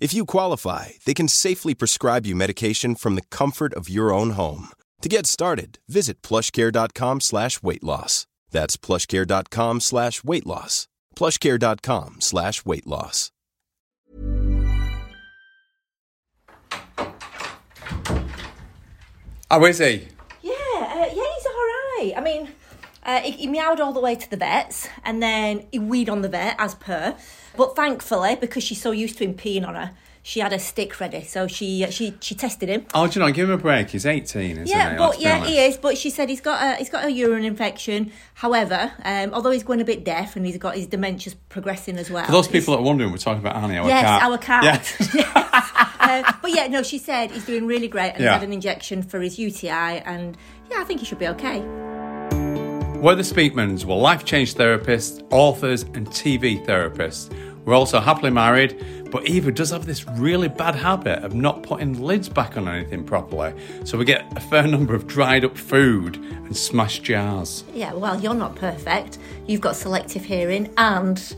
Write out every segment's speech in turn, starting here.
If you qualify, they can safely prescribe you medication from the comfort of your own home. To get started, visit plushcare.com slash weight loss. That's plushcare.com slash weight loss. plushcare.com slash weight loss. How is he? Yeah, uh, yeah, he's all right. I mean, uh, he, he meowed all the way to the vets, and then he weed on the vet as per. But thankfully, because she's so used to him peeing on her, she had a stick ready, so she uh, she she tested him. Oh, do you know? Give him a break. He's eighteen, isn't Yeah, he? but yeah, he is. But she said he's got a he's got a urine infection. However, um, although he's going a bit deaf and he's got his dementia's progressing as well. For those people that are wondering, we're talking about Annie, our Yes, cat. our cat. Yeah. uh, but yeah, no, she said he's doing really great and Yeah. he had an injection for his UTI, and yeah, I think he should be okay. We're the Speakmans. We're life change therapists, authors, and TV therapists. We're also happily married, but Eva does have this really bad habit of not putting lids back on anything properly. So we get a fair number of dried up food and smashed jars. Yeah, well, you're not perfect. You've got selective hearing, and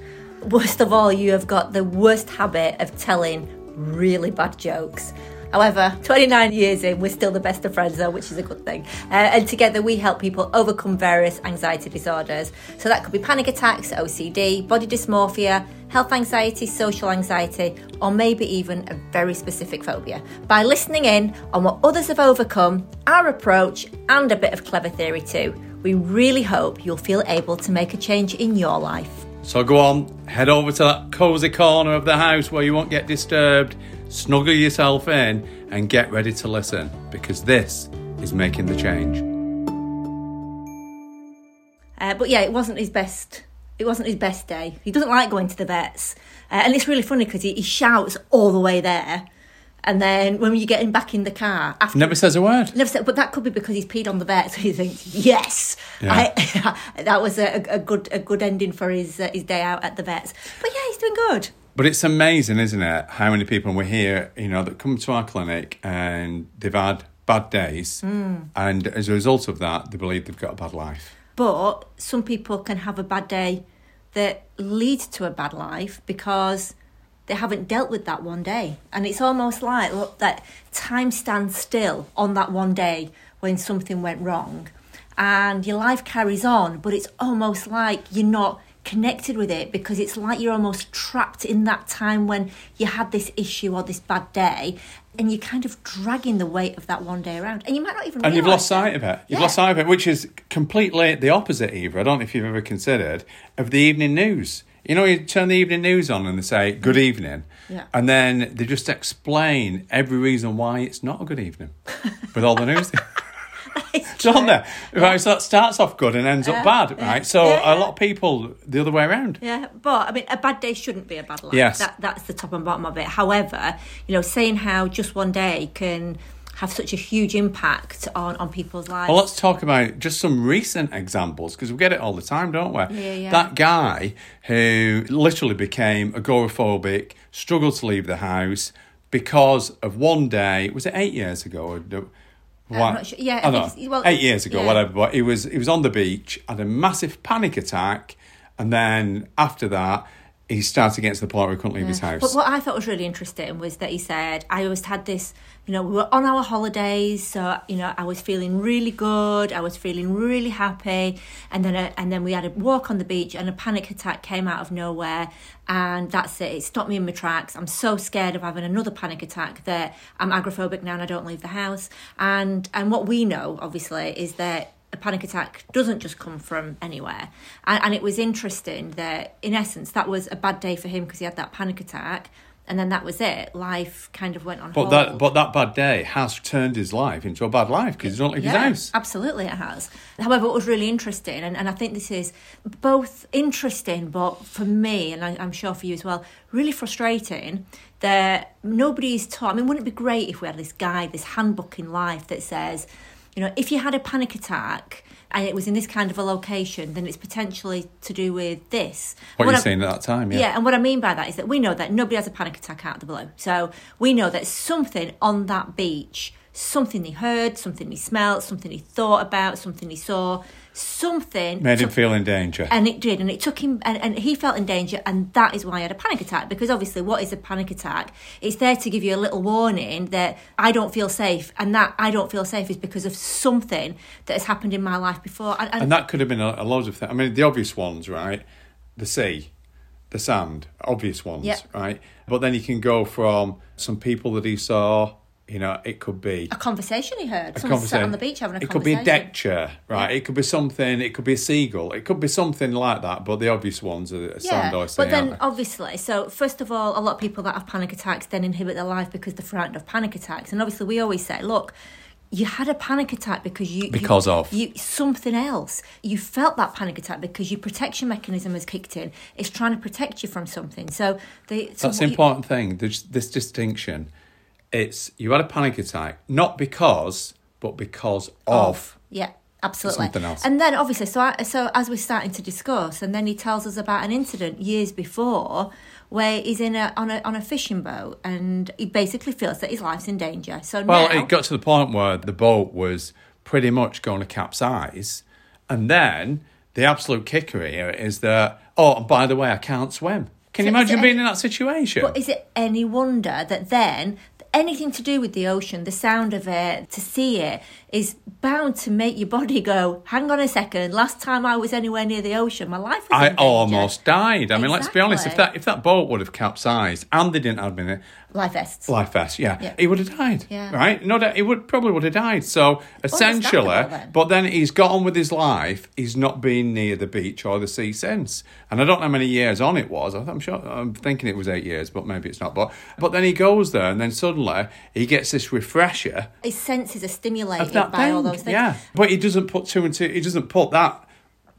worst of all, you have got the worst habit of telling really bad jokes. However, 29 years in, we're still the best of friends, though, which is a good thing. Uh, and together, we help people overcome various anxiety disorders. So that could be panic attacks, OCD, body dysmorphia, health anxiety, social anxiety, or maybe even a very specific phobia. By listening in on what others have overcome, our approach, and a bit of clever theory too, we really hope you'll feel able to make a change in your life. So go on, head over to that cosy corner of the house where you won't get disturbed, snuggle yourself in, and get ready to listen because this is making the change. Uh, but yeah, it wasn't his best. It wasn't his best day. He doesn't like going to the vets, uh, and it's really funny because he, he shouts all the way there, and then when you get him back in the car, after Never says a word. Never said, but that could be because he's peed on the vet, so he thinks, yes, Yeah. I, that was a, a good a good ending for his uh, his day out at the vets. But yeah, he's doing good. But it's amazing, isn't it, how many people we hear, you know, that come to our clinic and they've had bad days, and as a result of that, they believe they've got a bad life. But some people can have a bad day that leads to a bad life because they haven't dealt with that one day. And it's almost like look, that time stands still on that one day when something went wrong. And your life carries on, but it's almost like you're not connected with it because it's like you're almost trapped in that time when you had this issue or this bad day and you're kind of dragging the weight of that one day around and you might not even And you've lost sight of it. You've Yeah. lost sight of it, which is completely the opposite, Eva. I don't know if you've ever considered of the evening news. You know, you turn the evening news on and they say good evening, Yeah. and then they just explain every reason why it's not a good evening with all the news. Don't they? Right, so that starts off good and ends up bad, right? So Yeah, yeah. a lot of people the other way around. Yeah, but I mean, a bad day shouldn't be a bad life. Yes. that, that's the top and bottom of it. However, you know, saying how just one day can have such a huge impact on on people's lives. Well, let's talk about just some recent examples because we get it all the time, don't we? Yeah, yeah. That guy who literally became agoraphobic, struggled to leave the house because of one day. Was it eight years ago? What? not sure. Yeah, I I don't think know. well, eight years ago, yeah. whatever. But he was he was on the beach, had a massive panic attack, and then after that, he started getting to the point where he couldn't leave his house. But what I thought was really interesting was that he said, I always had this, you know, we were on our holidays, so, you know, I was feeling really good, I was feeling really happy, and then a, and then we had a walk on the beach and a panic attack came out of nowhere, and that's it, it stopped me in my tracks. I'm so scared of having another panic attack that I'm agoraphobic now and I don't leave the house. And and what we know, obviously, is that a panic attack doesn't just come from anywhere. And, and it was interesting that, in essence, that was a bad day for him because he had that panic attack. And then that was it. Life kind of went on but hold. that but that bad day has turned his life into a bad life because he don't leave his house. Absolutely, it has. However, it was really interesting, and, and I think this is both interesting, but for me, and I, I'm sure for you as well, really frustrating that nobody's taught. I mean, wouldn't it be great if we had this guide, this handbook in life that says, you know, if you had a panic attack and it was in this kind of a location, then it's potentially to do with this. What, What you're I- saying at that time, yeah. yeah, and what I mean by that is that we know that nobody has a panic attack out of the blue. So we know that something on that beach, something he heard, something he smelled, something he thought about, something he saw, something Made him feel in danger. and it did, and it took him, and, and he felt in danger, and that is why he had a panic attack. Because obviously, what is a panic attack? It's there to give you a little warning that I don't feel safe, and that I don't feel safe is because of something that has happened in my life before. And, and, And that could have been a, a load of things. I mean, the obvious ones, right? The sea, the sand, obvious ones, Yeah. right? But then you can go from some people that he saw. You know, it could be a conversation he heard. Someone sat conversation. on the beach having a it could be a deck chair, right? Yeah. It could be something. It could be a seagull. It could be something like that. But the obvious ones are sand or sea, but then obviously, so first of all, a lot of people that have panic attacks then inhibit their life because they're frightened of panic attacks. And obviously, we always say, look, you had a panic attack because you you- Because of. you something else. You felt that panic attack because your protection mechanism has kicked in. It's trying to protect you from something. So the so That's the what you- important thing. There's this distinction. It's you had a panic attack, not because, but because of. Yeah, absolutely. Something else. And then obviously, so I, so as we're starting to discuss, and then he tells us about an incident years before where he's in a on a on a fishing boat, and he basically feels that his life's in danger. So Well, now, it got to the point where the boat was pretty much going to capsize, and then the absolute kicker here is that oh, and by the way, I can't swim. Can you So is imagine being in that situation? But is it any wonder that then anything to do with the ocean, the sound of it, to see it, is bound to make your body go, hang on a second, last time I was anywhere near the ocean, my life was I in danger." almost died. I mean, let's be honest. If that if that boat would have capsized and they didn't have been Life vests. life vests, yeah, Yeah. he would have died. Yeah. Right? No doubt, he would probably would have died. So essentially, then. but then he's got on with his life. He's not been near the beach or the sea since, and I don't know how many years on it was. I'm sure I'm thinking it was eight years, but maybe it's not. But but then he goes there, and then suddenly he gets this refresher His senses are stimulated that by all those things. Yeah, but he doesn't put two and two. He doesn't put that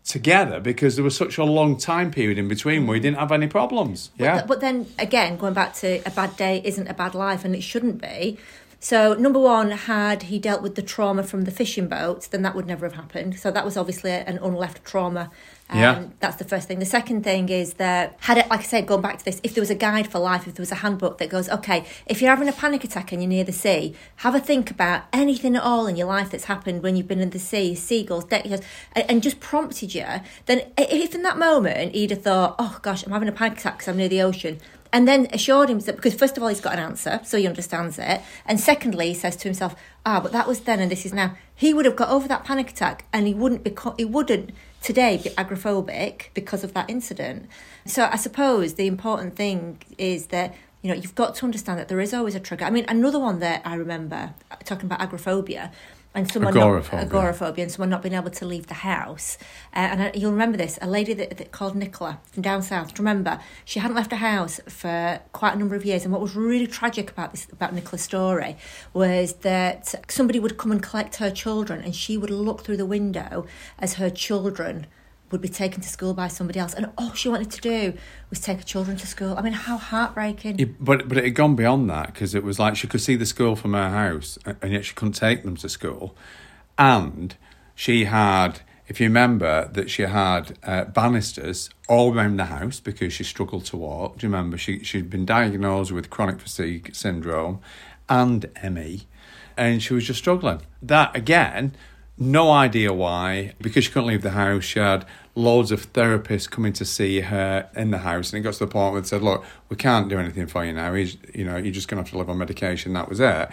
together because there was such a long time period in between where he mm-hmm. didn't have any problems. Yeah. But, but then again, going back to a bad day isn't a bad life, and it shouldn't be. So number one, had he dealt with the trauma from the fishing boat, then that would never have happened. So that was obviously an unleft trauma. Um, Yeah. That's the first thing. The second thing is that had it, like I said, going back to this, if there was a guide for life, if there was a handbook that goes, okay, if you're having a panic attack and you're near the sea, have a think about anything at all in your life that's happened when you've been in the sea, seagulls, and, and just prompted you. Then if in that moment he'd have thought, oh gosh, I'm having a panic attack because I'm near the ocean, and then assured him that because first of all he's got an answer, so he understands it, and secondly he says to himself, ah, but that was then and this is now. He would have got over that panic attack, and he wouldn't become, he wouldn't today agoraphobic because of that incident. So I suppose the important thing is that you know you've got to understand that there is always a trigger. I mean, another one that I remember talking about agoraphobia. And someone Agoraphobia. not agoraphobia, and someone not being able to leave the house. Uh, and I, you'll remember this: a lady that, that called Nicola from down south. Do you remember? She hadn't left her house for quite a number of years. And what was really tragic about this about Nicola's story was that somebody would come and collect her children, and she would look through the window as her children would be taken to school by somebody else, and all she wanted to do was take her children to school. I mean, how heartbreaking! But but it had gone beyond that because it was like she could see the school from her house, and yet she couldn't take them to school, and she had, if you remember, that she had uh, banisters all around the house because she struggled to walk. Do you remember? She she'd been diagnosed with chronic fatigue syndrome and ME, and she was just struggling. That again No idea why. Because she couldn't leave the house, she had loads of therapists coming to see her in the house, and it got to the point where they said, "Look, we can't do anything for you now. He's, you know, you're just going to have to live on medication." That was it.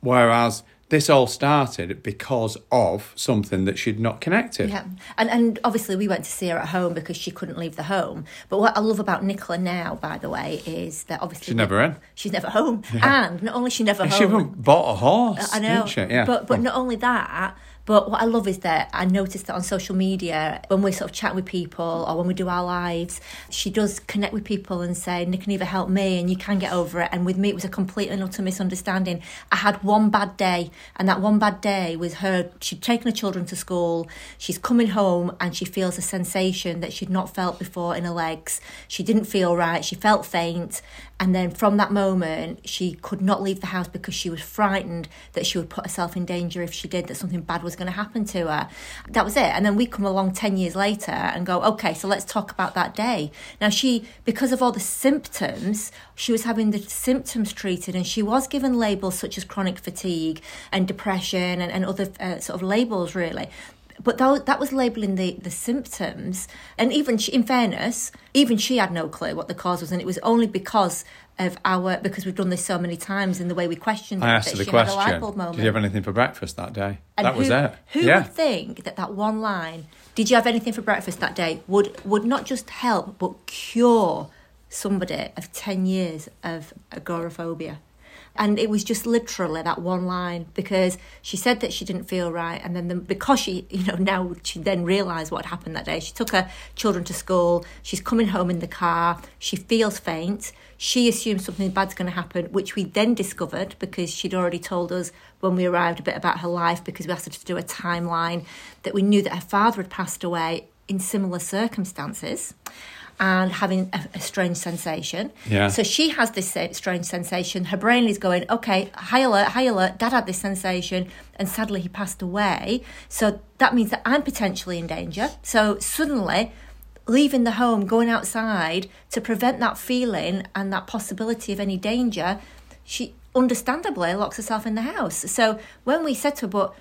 Whereas this all started because of something that she'd not connected. Yeah, and and obviously we went to see her at home because she couldn't leave the home. But what I love about Nicola now, by the way, is that obviously She's never in. She's never home, and not only she never She home. even bought a horse. I know, Didn't she? Yeah. but but oh. not only that. But what I love is that I noticed that on social media, when we sort of chat with people or when we do our lives, she does connect with people and say, Nick and Eva help me and you can get over it. And with me, it was a complete and utter misunderstanding. I had one bad day, and that one bad day was her, she'd taken her children to school, she's coming home and she feels a sensation that she'd not felt before in her legs. She didn't feel right, she felt faint. And then from that moment, she could not leave the house because she was frightened that she would put herself in danger if she did, that something bad was going to happen to her. That was it. And then we come along 10 years later and go, okay, so let's talk about that day. Now, she, because of all the symptoms, she was having the symptoms treated and she was given labels such as chronic fatigue and depression and, and other uh, sort of labels, really but that, that was labeling the, the symptoms and even she, in fairness even she had no clue what the cause was and it was only because of our because we've done this so many times in the way we questioned I it asked that her the she had a light question. bulb moment Did you have anything for breakfast that day? and that was it. Who yeah. would think that that one line, "Did you have anything for breakfast that day?" would would not just help but cure somebody of ten years of agoraphobia? And it was just literally that one line because she said that she didn't feel right, and then the, because she, you know, now she then realised what happened that day. She took her children to school. She's coming home in the car. She feels faint. She assumes something bad's going to happen, which we then discovered because she'd already told us when we arrived a bit about her life because we asked her to do a timeline that we knew that her father had passed away in similar circumstances and having a, a strange sensation. Yeah. So she has this strange sensation. Her brain is going, okay, high alert, high alert. Dad had this sensation, and sadly he passed away. So that means that I'm potentially in danger. So suddenly, leaving the home, going outside to prevent that feeling and that possibility of any danger, she understandably locks herself in the house. So when we said to her, but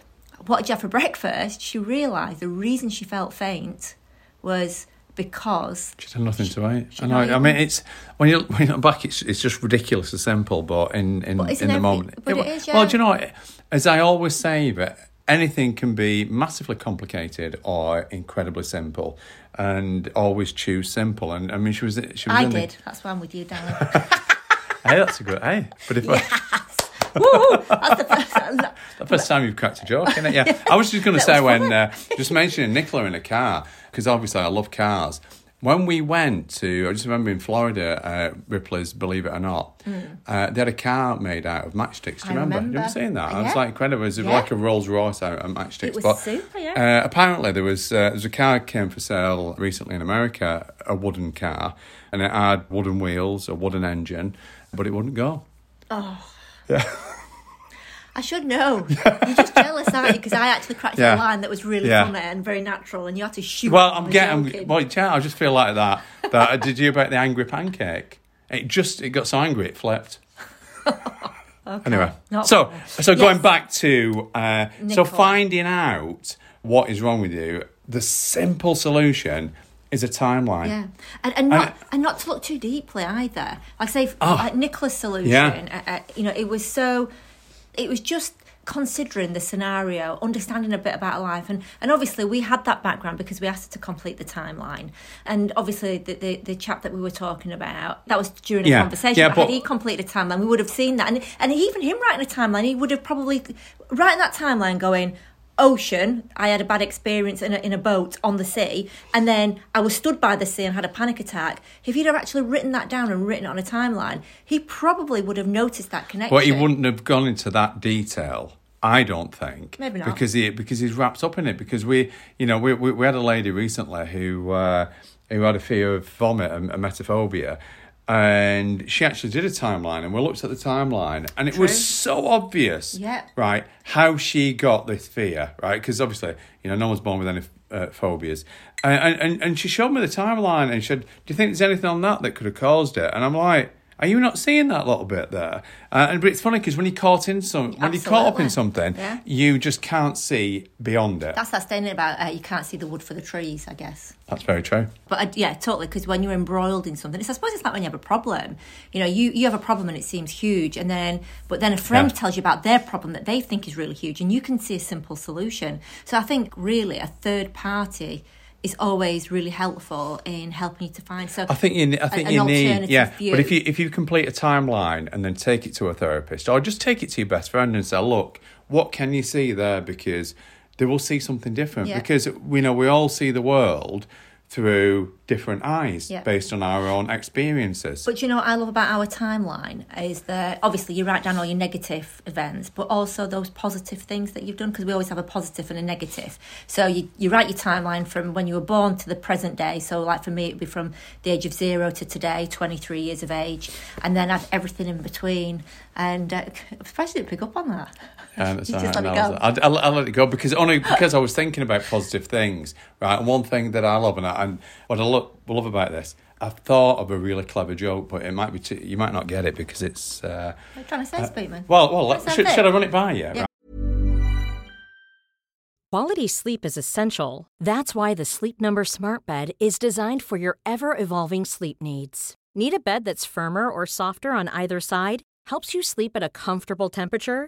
what did you have for breakfast? She realised the reason she felt faint was because She's had nothing to eat. I know. I mean, it's when you when you look back, it's it's just ridiculous ridiculously simple. But in in, But in the every- moment, but Yeah, it is, well, do you know? what? As I always say, that anything can be massively complicated or incredibly simple, and always choose simple. And I mean, she was she was I the- did. That's why I'm with you, darling. hey, that's a good. Hey, but if I, Woo! That's the first. the first time you've cracked a joke, isn't it? Yeah. I was just going to say when uh, just mentioning Nicola in a car because obviously I love cars. When we went to, I just remember in Florida, uh, Ripley's Believe It or Not, uh, they had a car made out of matchsticks. Do you Mm. I remember? You remember. ever seen that? It was like incredible. It was Yeah. like a Rolls Royce out of matchsticks. It was but, super, yeah. Uh, apparently, there was uh, there was a car came for sale recently in America, a wooden car, and it had wooden wheels, a wooden engine, but it wouldn't go. I should know. You're just jealous, aren't you? Because I actually cracked Yeah. a line that was really Yeah. funny and very natural, and you had to shoot. Well, I'm getting. joking. Well, yeah, I just feel like that. That I did you about the angry pancake? It just it got so angry it flipped. okay. Anyway, Not so funny. so going back to uh, so finding out what is wrong with you, the simple solution is a timeline. Yeah, and and not And- and not to look too deeply either. Like say, Oh. like Nicola's solution. Yeah. Uh, uh, you know, it was so. It was just considering the scenario, understanding a bit about life, and and obviously we had that background because we asked her to complete the timeline, and obviously the the, the chap that we were talking about that was during a Yeah. conversation. Yeah, but, but- had he completed a timeline, we would have seen that, and and even him writing a timeline, he would have probably writing that timeline going. Ocean, I had a bad experience in a, in a boat on the sea, and then I was stood by the sea and had a panic attack. If he'd have actually written that down and written it on a timeline, he probably would have noticed that connection. But he wouldn't have gone into that detail. I don't think. Maybe not. Because he because he's wrapped up in it. Because we, you know, we we, we had a lady recently who uh, who had a fear of vomit and emetophobia. And she actually did a timeline, and we looked at the timeline, and it True. was so obvious, Yeah. right, how she got this fear, right? Because obviously, you know, no one's born with any uh, phobias, and, and and she showed me the timeline, and she said, "Do you think there's anything on that that could have caused it?" And I'm like, Are you not seeing that little bit there? Uh, and but it's funny because when you're caught in some, when you're caught up in something, Yeah. you just can't see beyond it. That's that statement about uh, you can't see the wood for the trees, I guess. That's very true. But uh, yeah, totally. Because when you're embroiled in something, it's, I suppose it's like when you have a problem. You know, you, you have a problem and it seems huge, and then but then a friend Yeah. tells you about their problem that they think is really huge, and you can see a simple solution. So I think really a third party is always really helpful in helping you to find. So I think you. ne- I think an you need. Yeah, view. but if you if you complete a timeline and then take it to a therapist, or just take it to your best friend and say, "Look, what can you see there?" Because they will see something different. Yeah. Because we know we all see the world through different eyes Yeah. based on our own experiences. But you know what I love about our timeline is that obviously you write down all your negative events, but also those positive things that you've done because we always have a positive and a negative. So you, you write your timeline from when you were born to the present day. So like for me, it'd be from the age of zero to today, 23 years of age, and then add everything in between. And uh, especially pick up on that. Yeah, that's You just right. let it go. I'll, I'll, I'll let it go because only because I was thinking about positive things, right? And one thing that I love and, I, and what I love, love about this, I've thought of a really clever joke, but it might be too, you might not get it because it's. Uh, What are you trying to say, Speakman? well, well, That sounds should, should I run it by you? Yeah. Right? Quality sleep is essential. That's why the Sleep Number Smart Bed is designed for your ever evolving sleep needs. Need a bed that's firmer or softer on either side? Helps you sleep at a comfortable temperature?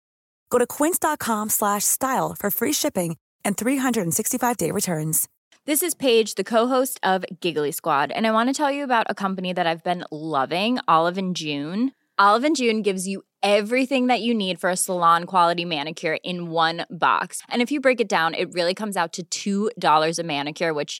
Go to quince.com slash style for free shipping and 365-day returns. This is Paige, the co-host of Giggly Squad, and I want to tell you about a company that I've been loving, Olive June. Olive June gives you everything that you need for a salon quality manicure in one box. And if you break it down, it really comes out to $2 a manicure, which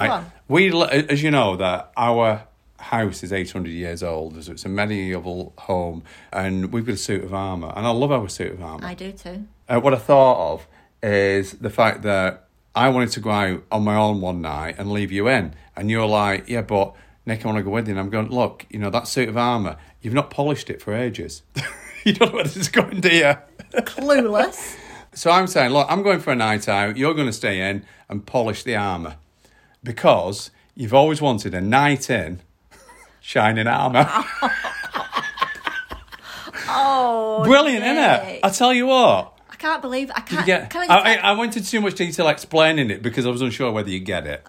Right. on. We, as you know, that our house is 800 years old, so it's a medieval home, and we've got a suit of armour, and I love our suit of armour. I do too. Uh, what I thought of is the fact that I wanted to go out on my own one night and leave you in, and you're like, yeah, but Nick, I want to go with you. And I'm going, look, you know, that suit of armour, you've not polished it for ages. you don't know where this is going, do you? Clueless. So I'm saying, look, I'm going for a night out. You're going to stay in and polish the armour because you've always wanted a night in shining armour. oh, Brilliant, isn't it? I tell you what. I can't believe I can't. get, can I, I, I, went into too much detail explaining it because I was unsure whether you get it.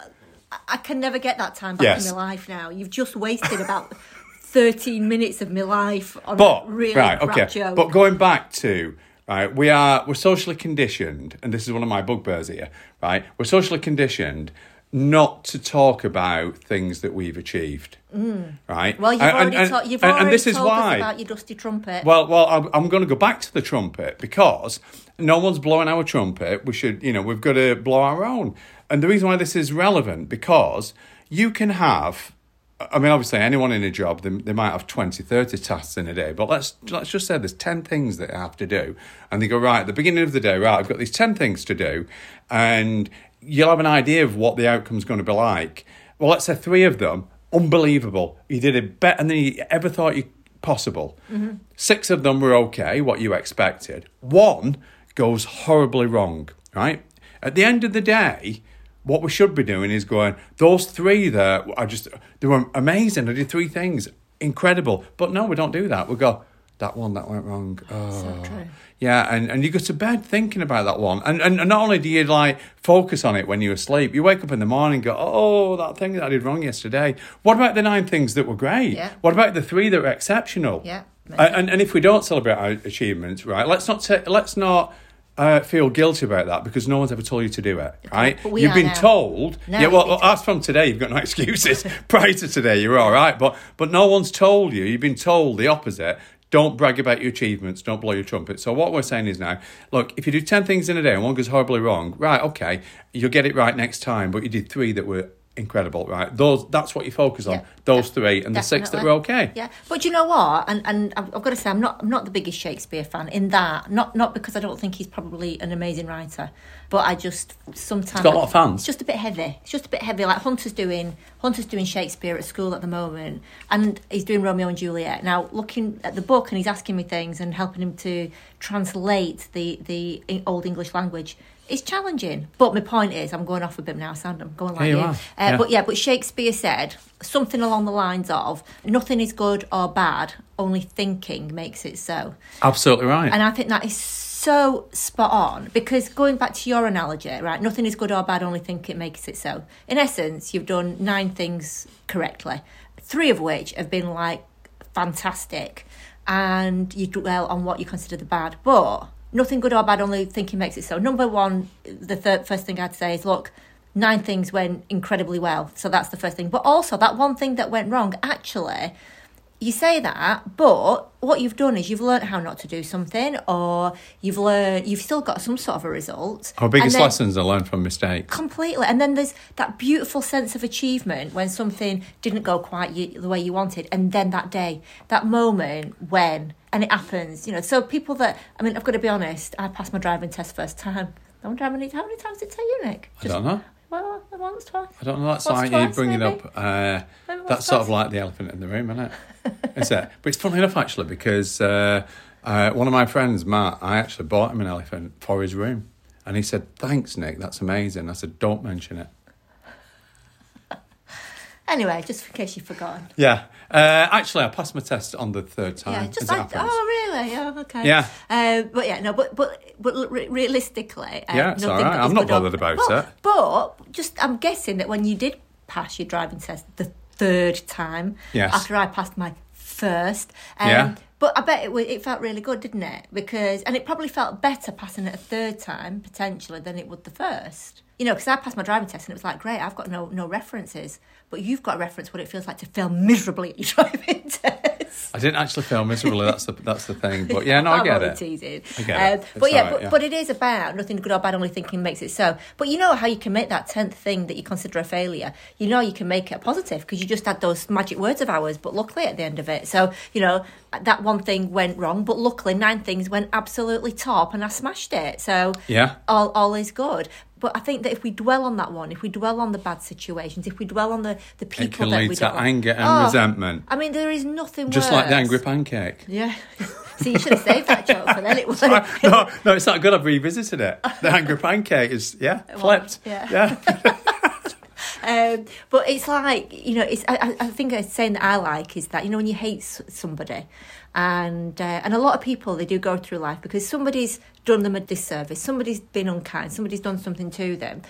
I can never get that time back Yes. in my life now. You've just wasted about 13 minutes of my life on But a really right, okay. joke. But going back to right, we are we're socially conditioned, and this is one of my bugbears here. Right, we're socially conditioned not to talk about things that we've achieved. Right? Mm. Well, you've And- already, and- to- you've and- already and this is why. us about your dusty trumpet. Well, well, I'm, I'm going to go back to the trumpet because no one's blowing our trumpet. We should, you know, we've got to blow our own. And the reason why this is relevant because you can have. I mean, obviously, anyone in a job, they, they might have 20, 30 tasks in a day, but let's let's just say there's 10 things that they have to do. And they go, right, at the beginning of the day, right, I've got these 10 things to do. And you'll have an idea of what the outcome's going to be like. Well, let's say three of them, unbelievable. You did it better than you ever thought you possible. Mm-hmm. Six of them were okay, what you expected. One goes horribly wrong, right? At the end of the day, what we should be doing is going, those three there are just, they were amazing. I did three things, incredible. But no, we don't do that. We go, that one that went wrong. Oh. Yeah, and, and you go to bed thinking about that one. And, and and not only do you like focus on it when you're asleep, you wake up in the morning and go, oh, that thing that I did wrong yesterday. What about the nine things that were great? Yeah. What about the three that were exceptional? Yeah, and, and if we don't celebrate our achievements, right, let's not, ta- let's not uh, feel guilty about that because no one's ever told you to do it, right? You've been now. told. Now yeah, well, been as from today, you've got no excuses. Prior to today, you're all right. But, but no one's told you. You've been told the opposite. Don't brag about your achievements. Don't blow your trumpet. So what we're saying is now, look, if you do 10 things in a day and one goes horribly wrong, right, okay, you'll get it right next time, but you did three that were incredible, right? Those That's what you focus on, Yeah, those de- three, and the six that were okay. Yeah, but you know what? And and I've, I've got to say, I'm not I'm not the biggest Shakespeare fan in that. Not not because I don't think he's probably an amazing writer, but I just sometimes got a lot of fans. It's just a bit heavy. It's just a bit heavy. Like Hunter's doing Hunter's doing Shakespeare at school at the moment, and he's doing Romeo and Juliet now. Looking at the book, and he's asking me things and helping him to translate the the eh, old English language. It's challenging, but my point is, I'm going off a bit now. I'm going like you you. are. Uh, Yeah. But yeah, but Shakespeare said something along the lines of, "Nothing is good or bad; only thinking makes it so." Absolutely right. And I think that is so spot on because going back to your analogy, right? Nothing is good or bad; only think it makes it so. In essence, you've done nine things correctly, three of which have been like fantastic, and you dwell on what you consider the bad, but. Nothing good or bad, only thinking makes it so. Number one, the first thing I'd say is look, nine things went incredibly well. So that's the first thing. But also, that one thing that went wrong, actually, you say that, but what you've done is you've learned how not to do something, or you've learned, you've still got some sort of a result. Our biggest then- lessons are learned from mistakes. Completely. And then there's that beautiful sense of achievement when something didn't go quite you, the way you wanted. And then that day, that moment when, and it happens, you know. So people that, I mean, I've got to be honest, I passed my driving test first time. I wonder how many, how many times did it take you, Nick? I don't know. Well, once, twice. I don't know. That's Once, like you bringing maybe. up. Uh, once, that's sort of like the elephant in the room, isn't it? Is it? But it's funny enough actually because uh, uh, one of my friends, Matt, I actually bought him an elephant for his room, and he said, "Thanks, Nick. That's amazing." I said, "Don't mention it." Anyway, just in case you've forgotten. Yeah. Uh, actually, I passed my test on the third time. Yeah, just like, oh, really? Oh, okay. Yeah. Uh, but yeah, no, but but but re- realistically, uh, Yeah, it's all right. I'm not bothered about Well, it. But just, I'm guessing that when you did pass your driving test the third time, Yes. after I passed my first, um, Yeah. But I bet it wa- it felt really good, didn't it? Because and it probably felt better passing it a third time potentially than it would the first. You know, because I passed my driving test and it was like, great, I've got no no references, but you've got a reference what it feels like to fail miserably at your driving test. I didn't actually feel miserably. That's the that's the thing. But yeah, no, I get it. teasing. I get Um, it. But yeah, right, but, yeah. but it is about nothing good or bad, only thinking makes it so. But you know how you can make that tenth thing that you consider a failure. You know you can make it a positive because you just had those magic words of ours. But luckily at the end of it, so you know that one thing went wrong, but luckily nine things went absolutely top, and I smashed it. So Yeah. all all is good. But I think that if we dwell on that one, if we dwell on the bad situations, if we dwell on the, the people It can that lead we to don't anger and Oh, resentment. I mean, there is nothing Just like the angry pancake. Yeah. So you should have saved that joke for then. It was no, no, it's not good. I've revisited it. The angry pancake is yeah flipped. yeah. yeah. Um, but it's like you know, it's. I, I think a saying that I like is that you know when you hate somebody, and uh, and a lot of people they do go through life because somebody's done them a disservice, somebody's been unkind, somebody's done something to them.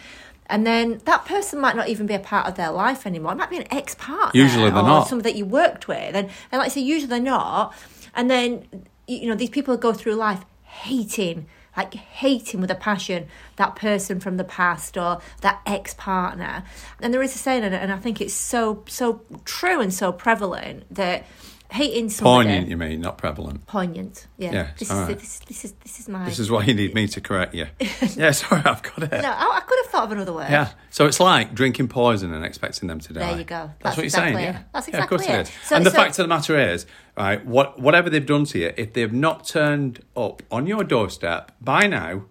And then that person might not even be a part of their life anymore. It might be an ex partner. Usually they're or not. somebody that you worked with. And, and like I say, usually they're not. And then, you know, these people go through life hating like hating with a passion that person from the past or that ex partner. And there is a saying, and I think it's so so true and so prevalent that hating somebody Poignant, you mean, not prevalent. poignant. Yeah, Yeah, this, all is, right. this this is this is my. This is why you need me to correct you. yeah, sorry, I've got it. no, I, I could have thought of another word. Yeah. So it's like drinking poison and expecting them to die. There you go. That's, That's what you're saying. it. Yeah. That's exactly Yeah, of course exactly it it. is. So- and the so- fact of the matter is, right, what whatever they've done to you, if they've not turned up on your doorstep by now,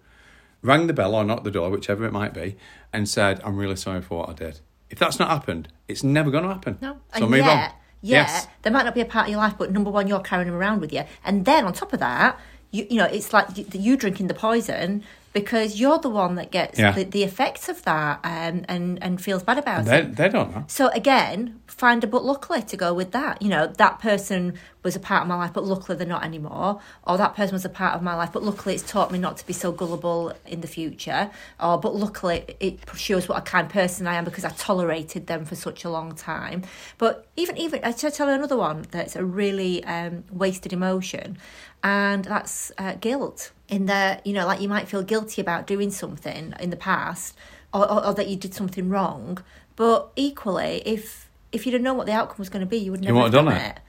rang the bell or knocked the door, whichever it might be, and said, "I'm really sorry for what I did." If that's not happened, it's never going to happen. No, So and move yet, on. Yeah, Yes. there might not be a part of your life, but number one, you're carrying them around with you, and then on top of that, you you know, it's like you, you drinking the poison because you're the one that gets Yeah. the, the effects of that um, and and feels bad about They, it. they don't know. So again, find a but luckily to go with that. You know, that person was a part of my life, but luckily they're not anymore. Or that person was a part of my life, but luckily it's taught me not to be so gullible in the future. Or but luckily it shows what a kind person I am because I tolerated them for such a long time. But even even I tell you another one that's a really um, wasted emotion, and that's uh, guilt. In that you know, like you might feel guilty about doing something in the past, or, or, or that you did something wrong. But equally, if if you'd have known what the outcome was going to be, you would never wouldn't have have done done it. it.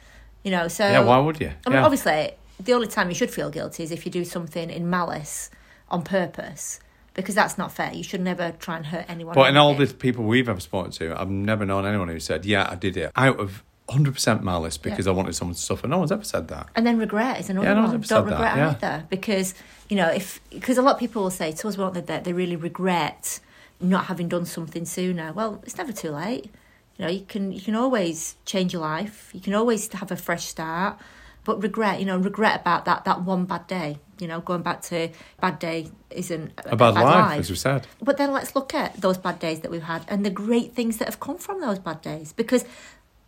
You know, so Yeah, why would you? I mean, Yeah. obviously, the only time you should feel guilty is if you do something in malice on purpose, because that's not fair. You should never try and hurt anyone. But in all it. the people we've ever spoken to, I've never known anyone who said, "Yeah, I did it," out of 100% malice because I wanted someone to suffer. No one's ever said that. And then regret is another Yeah, no one. ever Don't that, regret yeah. either because you know if because a lot of people will say to us, won't they, that they really regret not having done something sooner. Well, it's never too late. You know, you can you can always change your life. You can always have a fresh start. But regret, you know, regret about that that one bad day. You know, going back to bad day isn't A bad life, as we said. but then let's look at those bad days that we've had and the great things that have come from those bad days. Because,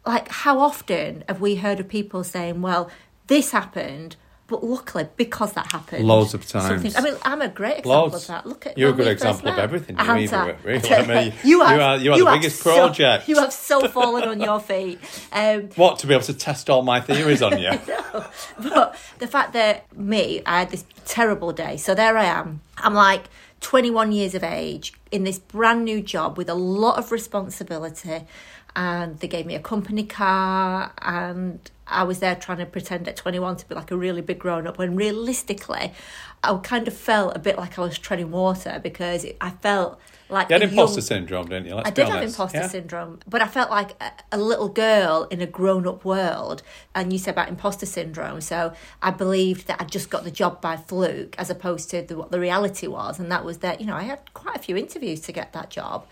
like, how often have we heard of people saying, well, this happened, but luckily, because that happened. Loads of something- times. I mean, I'm a great example Loads. of that. Look at You're a good example of everything, you either, to- really. I mean, you, you have, are- you are the biggest so- project. you have so fallen on your feet. Um, What to be able to test all my theories on you? but the fact that me, I had this terrible day. So there I am. I'm like 21 years of age in this brand new job with a lot of responsibility. And they gave me a company car, and I was there trying to pretend at 21 to be like a really big grown up. When realistically, I kind of felt a bit like I was treading water because I felt like You had imposter young- syndrome, didn't you? Let's I did have imposter Yeah? syndrome, but I felt like a, a little girl in a grown up world. And you said about imposter syndrome. So I believed that I'd just got the job by fluke as opposed to the, what the reality was. And that was that, you know, I had quite a few interviews to get that job.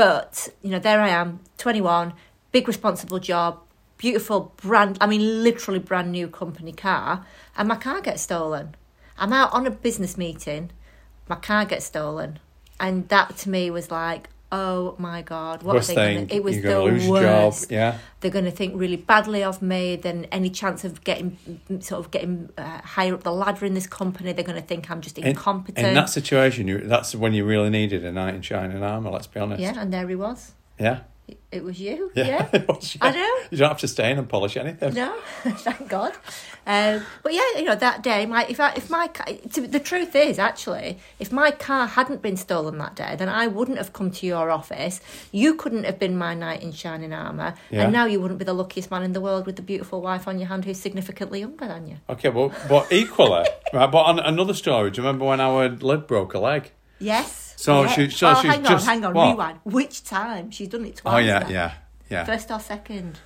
But, you know, there I am, 21, big responsible job, beautiful brand, I mean, literally brand new company car. And my car gets stolen. I'm out on a business meeting, my car gets stolen. And that to me was like, oh my God, what Worst are they thing, gonna, it was the gonna lose your worst. job, yeah. They're going to think really badly of me. Then any chance of getting sort of getting uh, higher up the ladder in this company, they're going to think I'm just In, incompetent. in that situation, you, that's when you really needed a knight in shining armour, let's be honest. yeah, and there he was. Yeah. It- was you. Yeah. Yeah. It was, I know. You don't have to stain and polish anything. No, thank God. Um, but yeah, you know that day, my if I, if my to, the truth is actually, if my car hadn't been stolen that day, then I wouldn't have come to your office. You couldn't have been my knight in shining armour, Yeah. and now you wouldn't be the luckiest man in the world with the beautiful wife on your hand who's significantly younger than you. Okay, well, but equally, right, but on another story, do you remember when our lid broke a leg? Yes. So yeah. she- so oh, she's hang just- on, hang on, what? rewind. Which time? She's done it twice. Oh, yeah, now. yeah, yeah. First or second?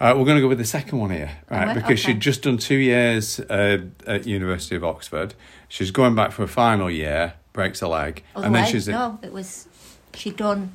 Right, we're going to go with the second one here, right? because okay. she'd just done two years uh, at University of Oxford. She's going back for a final year, breaks a leg, Oh, and then wait, she's. In, no, it was she'd done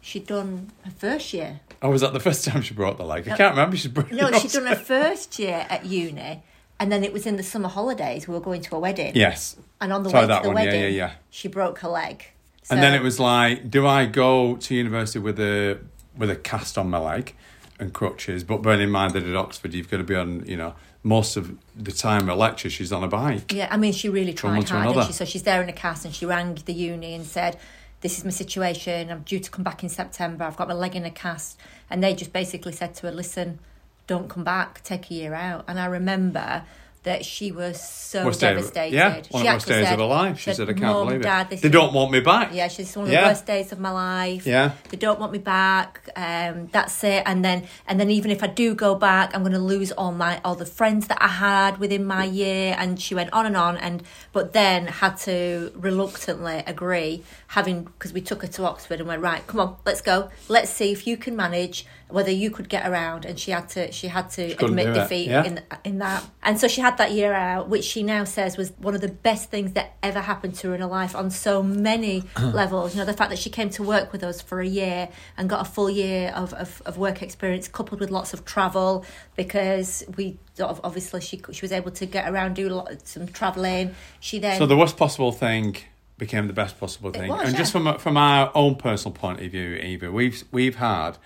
she'd done her first year. oh, was that the first time she broke the leg? I can't remember. She's broken. No, she'd done her first year at uni, and then it was in the summer holidays. We were going to a wedding. Yes. And on the Sorry, way to the one, yeah, wedding, yeah, yeah. she broke her leg. And then it was like, do I go to university with a with a cast on my leg and crutches? But bearing in mind that at Oxford you've got to be on, you know, most of the time at lecture she's on a bike. Yeah, I mean, she really tried hard. didn't. She? So she's there in a cast, and she rang the uni and said, "This is my situation. I'm due to come back in September. I've got my leg in a cast." And they just basically said to her, "Listen, don't come back. Take a year out." And I remember that she was so Worst day devastated. yeah, one of the worst days of her life. She said, "I can't believe it. Dad, They don't want me back." Yeah, she's one of the worst days of my life. Yeah. they don't want me back. Um, that's it. And then, and then, even if I do go back, I'm going to lose all my all the friends that I had within my year. And she went on and on. And but then had to reluctantly agree, having because we took her to Oxford and went right. Come on, let's go. Let's see if you can manage whether you could get around. And she had to. She had to couldn't admit defeat yeah. in in that. And so she had that year out, which she now says was one of the best things that ever happened to her in her life on so many levels. You know, the fact that she came to work with us for a year and got a full year of, of, of work experience coupled with lots of travel because we sort of obviously she she was able to get around, do a lot, some traveling. She then So the worst possible thing became the best possible thing. was, and just from from our own personal point of view, Eva, we've we've had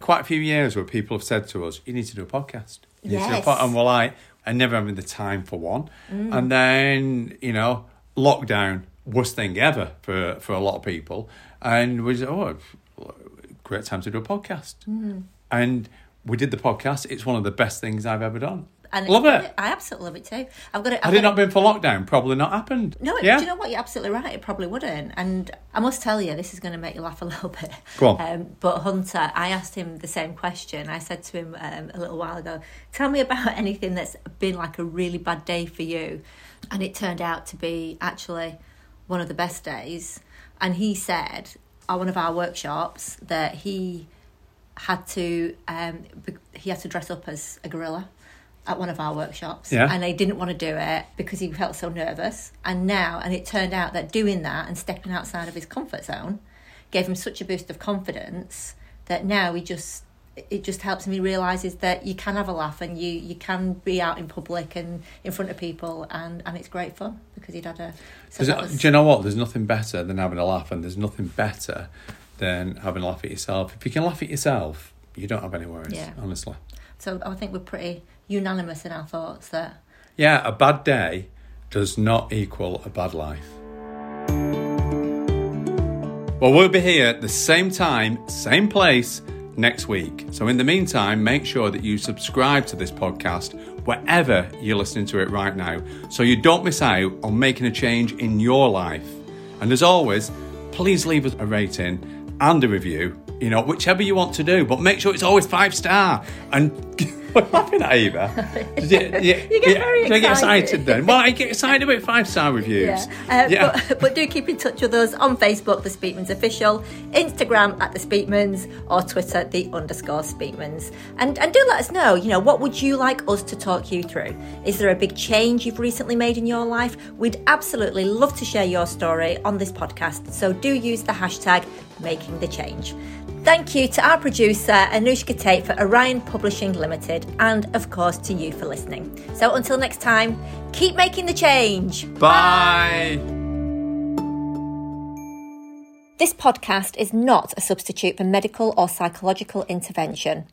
quite a few years where people have said to us, "You need to do a podcast." You need to do a Yes. pod-" and we're like, "And never having the time for one." Mm. And then you know, lockdown, worst thing ever for for a lot of people, and we said, "Oh, great time to do a podcast." Mm. And we did the podcast. It's one of the best things I've ever done. And love it. I absolutely love it too. I've got it. Had it not been for lockdown, probably not happened. No, yeah. do you know what? You're absolutely right. It probably wouldn't. And I must tell you, this is going to make you laugh a little bit. Go on. Um, but Hunter, I asked him the same question. I said to him um, a little while ago, "Tell me about anything that's been like a really bad day for you," and it turned out to be actually one of the best days. And he said, at one of our workshops, that he had to um, he had to dress up as a gorilla at one of our workshops Yeah. and he didn't want to do it because he felt so nervous and now and it turned out that doing that and stepping outside of his comfort zone gave him such a boost of confidence that now he just it just helps him he realizes that you can have a laugh and you you can be out in public and in front of people and and it's great fun because he'd had a so was- do you know what? There's nothing better than having a laugh, and there's nothing better than having a laugh at yourself. If you can laugh at yourself, you don't have any worries, Yeah. honestly. so I think we're pretty unanimous in our thoughts that Yeah, a bad day does not equal a bad life. Well, we'll be here at the same time, same place next week. So, in the meantime, make sure that you subscribe to this podcast wherever you're listening to it right now so you don't miss out on making a change in your life. And as always, please leave us a rating and a review, you know, whichever you want to do, but make sure it's always five star. And we're laughing at Eva. Did you, you, You get very do I get excited. excited then? Well, I get excited about five star reviews. Yeah. Uh, But, but do keep in touch with us on Facebook, The Speakmans Official, Instagram at The Speakmans, or Twitter, The underscore Speakmans. And, and do let us know, you know, what would you like us to talk you through? Is there a big change you've recently made in your life? We'd absolutely love to share your story on this podcast. So do use the hashtag Making the Change. Thank you to our producer, Anushka Tate, for Orion Publishing Limited, and of course to you for listening. So until next time, keep making the change. Bye. This podcast is not a substitute for medical or psychological intervention,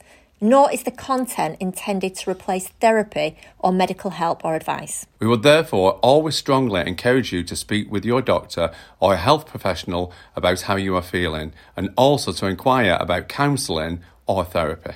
nor is the content intended to replace therapy or medical help or advice. We would therefore always strongly encourage you to speak with your doctor or a health professional about how you are feeling and also to inquire about counselling or therapy.